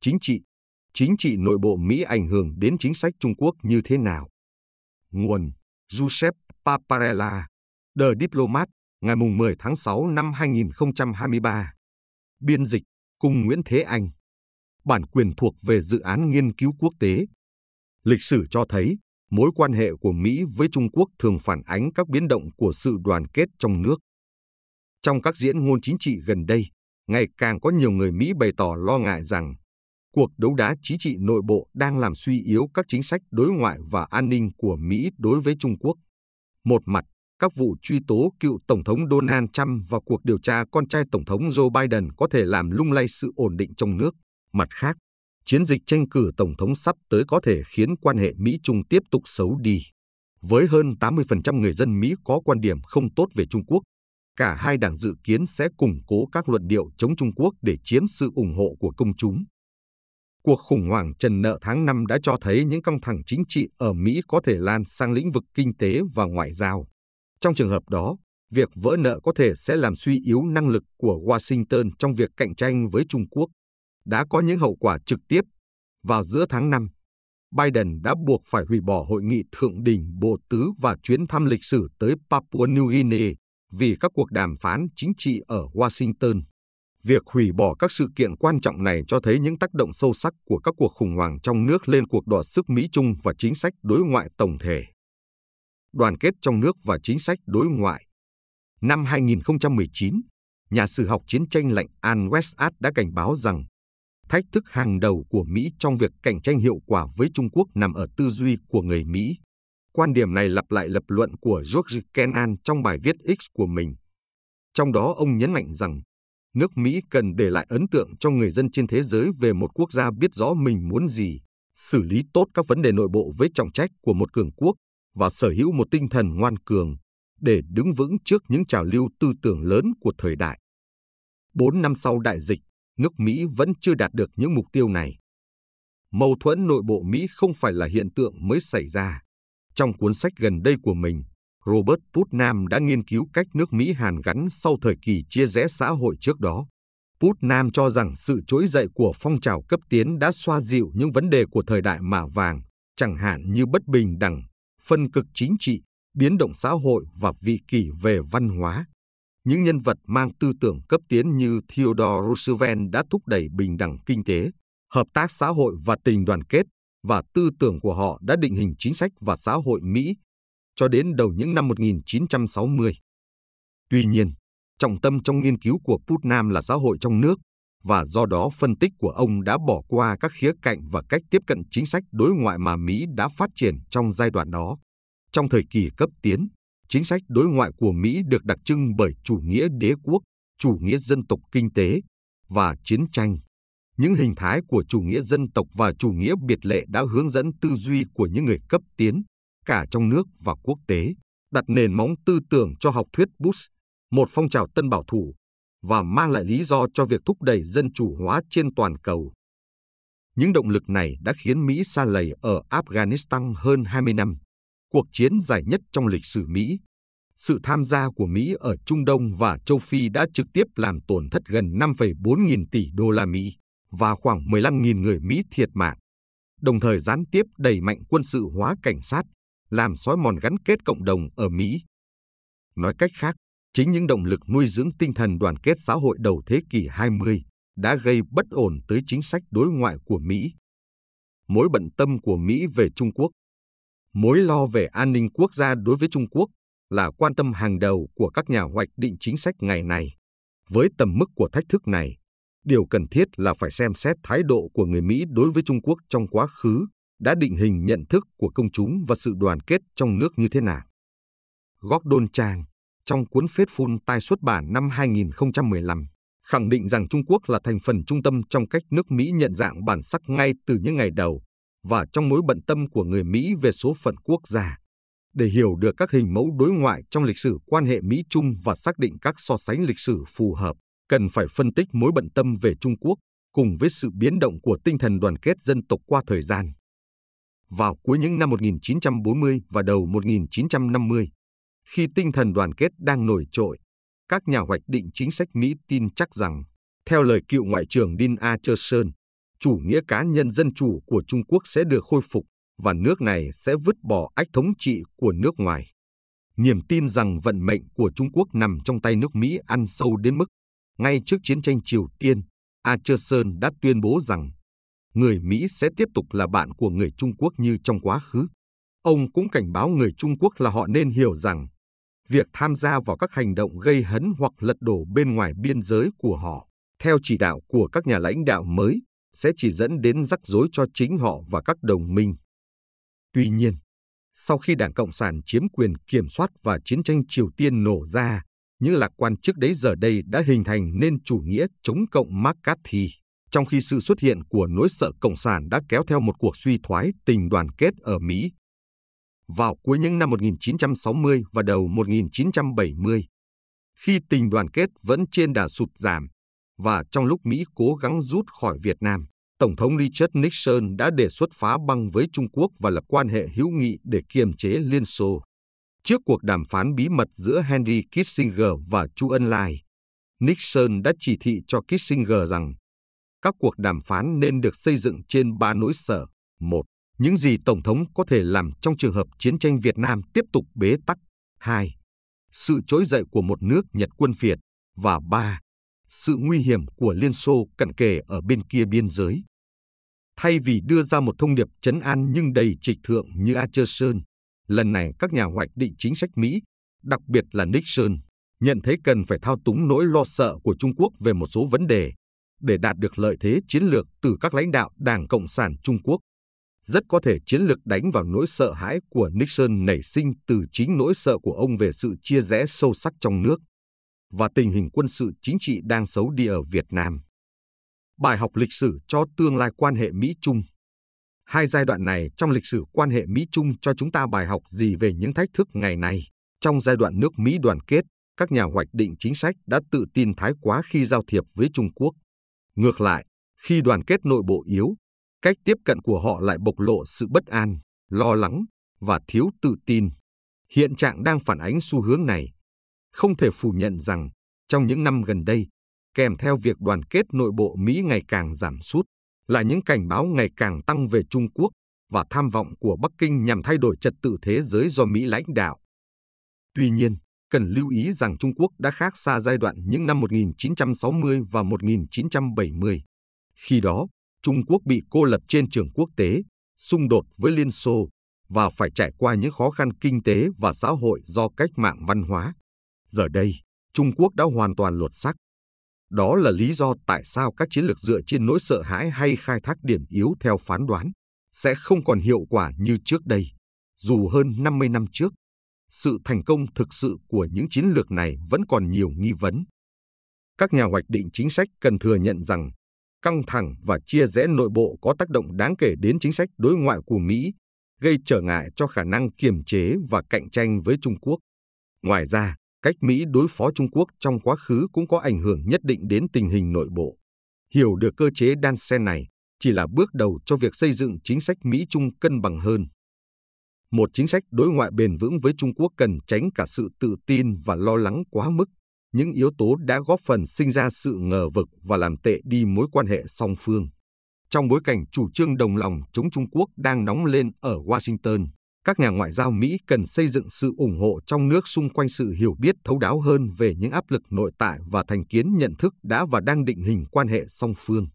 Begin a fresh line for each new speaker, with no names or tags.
chính trị, chính trị nội bộ Mỹ ảnh hưởng đến chính sách Trung Quốc như thế nào? Nguồn Giuseppe Paparella, The Diplomat, ngày 10 tháng 6 năm 2023. Biên dịch, cùng Nguyễn Thế Anh. Bản quyền thuộc về dự án nghiên cứu quốc tế. Lịch sử cho thấy, mối quan hệ của Mỹ với Trung Quốc thường phản ánh các biến động của sự đoàn kết trong nước. Trong các diễn ngôn chính trị gần đây, ngày càng có nhiều người Mỹ bày tỏ lo ngại rằng cuộc đấu đá chính trị nội bộ đang làm suy yếu các chính sách đối ngoại và an ninh của Mỹ đối với Trung Quốc. Một mặt, các vụ truy tố cựu Tổng thống Donald Trump và cuộc điều tra con trai Tổng thống Joe Biden có thể làm lung lay sự ổn định trong nước. Mặt khác, chiến dịch tranh cử Tổng thống sắp tới có thể khiến quan hệ Mỹ-Trung tiếp tục xấu đi. Với hơn 80% người dân Mỹ có quan điểm không tốt về Trung Quốc, cả hai đảng dự kiến sẽ củng cố các luận điệu chống Trung Quốc để chiếm sự ủng hộ của công chúng. Cuộc khủng hoảng trần nợ tháng 5 đã cho thấy những căng thẳng chính trị ở Mỹ có thể lan sang lĩnh vực kinh tế và ngoại giao. Trong trường hợp đó, việc vỡ nợ có thể sẽ làm suy yếu năng lực của Washington trong việc cạnh tranh với Trung Quốc. Đã có những hậu quả trực tiếp. Vào giữa tháng 5, Biden đã buộc phải hủy bỏ hội nghị thượng đỉnh Bộ Tứ và chuyến thăm lịch sử tới Papua New Guinea vì các cuộc đàm phán chính trị ở Washington. Việc hủy bỏ các sự kiện quan trọng này cho thấy những tác động sâu sắc của các cuộc khủng hoảng trong nước lên cuộc đọ sức Mỹ-Trung và chính sách đối ngoại tổng thể. Đoàn kết trong nước và chính sách đối ngoại Năm 2019, nhà sử học chiến tranh lạnh An Westad đã cảnh báo rằng thách thức hàng đầu của Mỹ trong việc cạnh tranh hiệu quả với Trung Quốc nằm ở tư duy của người Mỹ. Quan điểm này lặp lại lập luận của George Kennan trong bài viết X của mình. Trong đó ông nhấn mạnh rằng nước Mỹ cần để lại ấn tượng cho người dân trên thế giới về một quốc gia biết rõ mình muốn gì, xử lý tốt các vấn đề nội bộ với trọng trách của một cường quốc và sở hữu một tinh thần ngoan cường để đứng vững trước những trào lưu tư tưởng lớn của thời đại. Bốn năm sau đại dịch, nước Mỹ vẫn chưa đạt được những mục tiêu này. Mâu thuẫn nội bộ Mỹ không phải là hiện tượng mới xảy ra. Trong cuốn sách gần đây của mình, Robert Putnam đã nghiên cứu cách nước Mỹ hàn gắn sau thời kỳ chia rẽ xã hội trước đó. Putnam cho rằng sự trỗi dậy của phong trào cấp tiến đã xoa dịu những vấn đề của thời đại mạ vàng, chẳng hạn như bất bình đẳng, phân cực chính trị, biến động xã hội và vị kỷ về văn hóa. Những nhân vật mang tư tưởng cấp tiến như Theodore Roosevelt đã thúc đẩy bình đẳng kinh tế, hợp tác xã hội và tình đoàn kết, và tư tưởng của họ đã định hình chính sách và xã hội Mỹ cho đến đầu những năm 1960. Tuy nhiên, trọng tâm trong nghiên cứu của Putnam là xã hội trong nước, và do đó phân tích của ông đã bỏ qua các khía cạnh và cách tiếp cận chính sách đối ngoại mà Mỹ đã phát triển trong giai đoạn đó. Trong thời kỳ cấp tiến, chính sách đối ngoại của Mỹ được đặc trưng bởi chủ nghĩa đế quốc, chủ nghĩa dân tộc kinh tế và chiến tranh. Những hình thái của chủ nghĩa dân tộc và chủ nghĩa biệt lệ đã hướng dẫn tư duy của những người cấp tiến, cả trong nước và quốc tế, đặt nền móng tư tưởng cho học thuyết Bush, một phong trào tân bảo thủ, và mang lại lý do cho việc thúc đẩy dân chủ hóa trên toàn cầu. Những động lực này đã khiến Mỹ xa lầy ở Afghanistan hơn 20 năm, cuộc chiến dài nhất trong lịch sử Mỹ. Sự tham gia của Mỹ ở Trung Đông và châu Phi đã trực tiếp làm tổn thất gần 5,4 nghìn tỷ đô la Mỹ và khoảng 15.000 người Mỹ thiệt mạng, đồng thời gián tiếp đẩy mạnh quân sự hóa cảnh sát, làm xói mòn gắn kết cộng đồng ở Mỹ. Nói cách khác, chính những động lực nuôi dưỡng tinh thần đoàn kết xã hội đầu thế kỷ 20 đã gây bất ổn tới chính sách đối ngoại của Mỹ. Mối bận tâm của Mỹ về Trung Quốc Mối lo về an ninh quốc gia đối với Trung Quốc là quan tâm hàng đầu của các nhà hoạch định chính sách ngày nay. Với tầm mức của thách thức này, điều cần thiết là phải xem xét thái độ của người Mỹ đối với Trung Quốc trong quá khứ đã định hình nhận thức của công chúng và sự đoàn kết trong nước như thế nào. Gordon Chang, trong cuốn Faithful tai xuất bản năm 2015, khẳng định rằng Trung Quốc là thành phần trung tâm trong cách nước Mỹ nhận dạng bản sắc ngay từ những ngày đầu và trong mối bận tâm của người Mỹ về số phận quốc gia. Để hiểu được các hình mẫu đối ngoại trong lịch sử quan hệ Mỹ-Trung và xác định các so sánh lịch sử phù hợp, cần phải phân tích mối bận tâm về Trung Quốc cùng với sự biến động của tinh thần đoàn kết dân tộc qua thời gian. Vào cuối những năm 1940 và đầu 1950, khi tinh thần đoàn kết đang nổi trội, các nhà hoạch định chính sách Mỹ tin chắc rằng, theo lời cựu Ngoại trưởng Dean Acheson, chủ nghĩa cá nhân dân chủ của Trung Quốc sẽ được khôi phục và nước này sẽ vứt bỏ ách thống trị của nước ngoài. Niềm tin rằng vận mệnh của Trung Quốc nằm trong tay nước Mỹ ăn sâu đến mức ngay trước chiến tranh Triều Tiên, Acheson đã tuyên bố rằng người Mỹ sẽ tiếp tục là bạn của người Trung Quốc như trong quá khứ. Ông cũng cảnh báo người Trung Quốc là họ nên hiểu rằng việc tham gia vào các hành động gây hấn hoặc lật đổ bên ngoài biên giới của họ, theo chỉ đạo của các nhà lãnh đạo mới, sẽ chỉ dẫn đến rắc rối cho chính họ và các đồng minh. Tuy nhiên, sau khi Đảng Cộng sản chiếm quyền kiểm soát và chiến tranh Triều Tiên nổ ra, những lạc quan trước đấy giờ đây đã hình thành nên chủ nghĩa chống cộng McCarthy, trong khi sự xuất hiện của nỗi sợ Cộng sản đã kéo theo một cuộc suy thoái tình đoàn kết ở Mỹ. Vào cuối những năm 1960 và đầu 1970, khi tình đoàn kết vẫn trên đà sụt giảm, và trong lúc Mỹ cố gắng rút khỏi Việt Nam, Tổng thống Richard Nixon đã đề xuất phá băng với Trung Quốc và lập quan hệ hữu nghị để kiềm chế Liên Xô. Trước cuộc đàm phán bí mật giữa Henry Kissinger và Chu Ân Lai, Nixon đã chỉ thị cho Kissinger rằng các cuộc đàm phán nên được xây dựng trên ba nỗi sợ. Một, những gì Tổng thống có thể làm trong trường hợp chiến tranh Việt Nam tiếp tục bế tắc. Hai, sự trỗi dậy của một nước Nhật quân phiệt. Và ba, sự nguy hiểm của Liên Xô cận kề ở bên kia biên giới. Thay vì đưa ra một thông điệp chấn an nhưng đầy trịch thượng như Acheson, lần này các nhà hoạch định chính sách Mỹ, đặc biệt là Nixon, nhận thấy cần phải thao túng nỗi lo sợ của Trung Quốc về một số vấn đề để đạt được lợi thế chiến lược từ các lãnh đạo Đảng Cộng sản Trung Quốc. Rất có thể chiến lược đánh vào nỗi sợ hãi của Nixon nảy sinh từ chính nỗi sợ của ông về sự chia rẽ sâu sắc trong nước và tình hình quân sự chính trị đang xấu đi ở Việt Nam. Bài học lịch sử cho tương lai quan hệ Mỹ-Trung Hai giai đoạn này trong lịch sử quan hệ Mỹ-Trung cho chúng ta bài học gì về những thách thức ngày nay. Trong giai đoạn nước Mỹ đoàn kết, các nhà hoạch định chính sách đã tự tin thái quá khi giao thiệp với Trung Quốc. Ngược lại, khi đoàn kết nội bộ yếu, cách tiếp cận của họ lại bộc lộ sự bất an, lo lắng và thiếu tự tin. Hiện trạng đang phản ánh xu hướng này. Không thể phủ nhận rằng, trong những năm gần đây, kèm theo việc đoàn kết nội bộ Mỹ ngày càng giảm sút, là những cảnh báo ngày càng tăng về Trung Quốc và tham vọng của Bắc Kinh nhằm thay đổi trật tự thế giới do Mỹ lãnh đạo. Tuy nhiên, cần lưu ý rằng Trung Quốc đã khác xa giai đoạn những năm 1960 và 1970. Khi đó, Trung Quốc bị cô lập trên trường quốc tế, xung đột với Liên Xô và phải trải qua những khó khăn kinh tế và xã hội do cách mạng văn hóa. Giờ đây, Trung Quốc đã hoàn toàn lột sắc. Đó là lý do tại sao các chiến lược dựa trên nỗi sợ hãi hay khai thác điểm yếu theo phán đoán sẽ không còn hiệu quả như trước đây, dù hơn 50 năm trước. Sự thành công thực sự của những chiến lược này vẫn còn nhiều nghi vấn. Các nhà hoạch định chính sách cần thừa nhận rằng căng thẳng và chia rẽ nội bộ có tác động đáng kể đến chính sách đối ngoại của Mỹ, gây trở ngại cho khả năng kiềm chế và cạnh tranh với Trung Quốc. Ngoài ra, cách Mỹ đối phó Trung Quốc trong quá khứ cũng có ảnh hưởng nhất định đến tình hình nội bộ. Hiểu được cơ chế đan xen này chỉ là bước đầu cho việc xây dựng chính sách Mỹ-Trung cân bằng hơn. Một chính sách đối ngoại bền vững với Trung Quốc cần tránh cả sự tự tin và lo lắng quá mức, những yếu tố đã góp phần sinh ra sự ngờ vực và làm tệ đi mối quan hệ song phương. Trong bối cảnh chủ trương đồng lòng chống Trung Quốc đang nóng lên ở Washington, các nhà ngoại giao Mỹ cần xây dựng sự ủng hộ trong nước xung quanh sự hiểu biết thấu đáo hơn về những áp lực nội tại và thành kiến nhận thức đã và đang định hình quan hệ song phương.